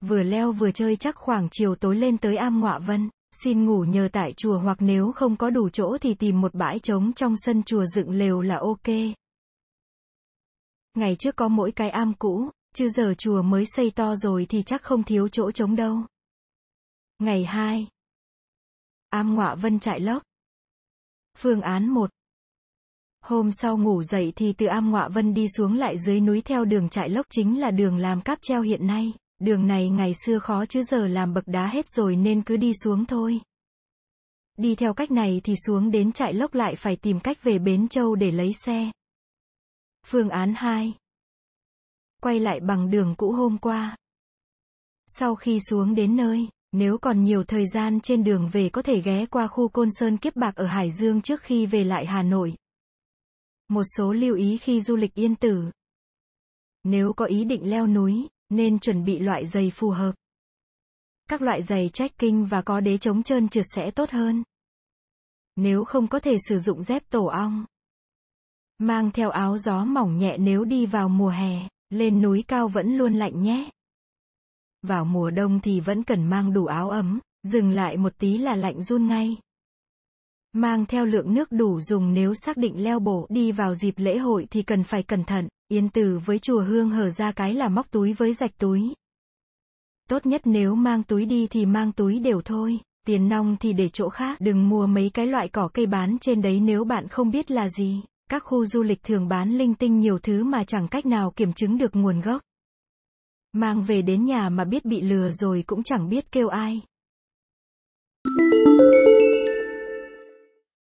Vừa leo vừa chơi chắc khoảng chiều tối lên tới am ngọa vân, xin ngủ nhờ tại chùa hoặc nếu không có đủ chỗ thì tìm một bãi trống trong sân chùa dựng lều là ok. Ngày trước có mỗi cái am cũ, chứ giờ chùa mới xây to rồi thì chắc không thiếu chỗ trống đâu. Ngày 2. Am ngọa vân trại lốc. Phương án 1. Hôm sau ngủ dậy thì từ am ngọa vân đi xuống lại dưới núi theo đường trại lốc chính là đường làm cáp treo hiện nay. Đường này ngày xưa khó chứ giờ làm bậc đá hết rồi nên cứ đi xuống thôi. Đi theo cách này thì xuống đến trại lốc lại phải tìm cách về Bến Châu để lấy xe. Phương án 2. Quay lại bằng đường cũ hôm qua. Sau khi xuống đến nơi, nếu còn nhiều thời gian trên đường về có thể ghé qua khu Côn Sơn Kiếp Bạc ở Hải Dương trước khi về lại Hà Nội. Một số lưu ý khi du lịch yên tử. Nếu có ý định leo núi, nên chuẩn bị loại giày phù hợp. Các loại giày trekking và có đế chống trơn trượt sẽ tốt hơn. Nếu không có thể sử dụng dép tổ ong. Mang theo áo gió mỏng nhẹ nếu đi vào mùa hè, lên núi cao vẫn luôn lạnh nhé. Vào mùa đông thì vẫn cần mang đủ áo ấm, dừng lại một tí là lạnh run ngay. Mang theo lượng nước đủ dùng nếu xác định leo bổ đi vào dịp lễ hội thì cần phải cẩn thận. Yên tử với chùa hương hở ra cái là móc túi với rạch túi. Tốt nhất nếu mang túi đi thì mang túi đều thôi, tiền nong thì để chỗ khác, đừng mua mấy cái loại cỏ cây bán trên đấy nếu bạn không biết là gì. Các khu du lịch thường bán linh tinh nhiều thứ mà chẳng cách nào kiểm chứng được nguồn gốc. Mang về đến nhà mà biết bị lừa rồi cũng chẳng biết kêu ai.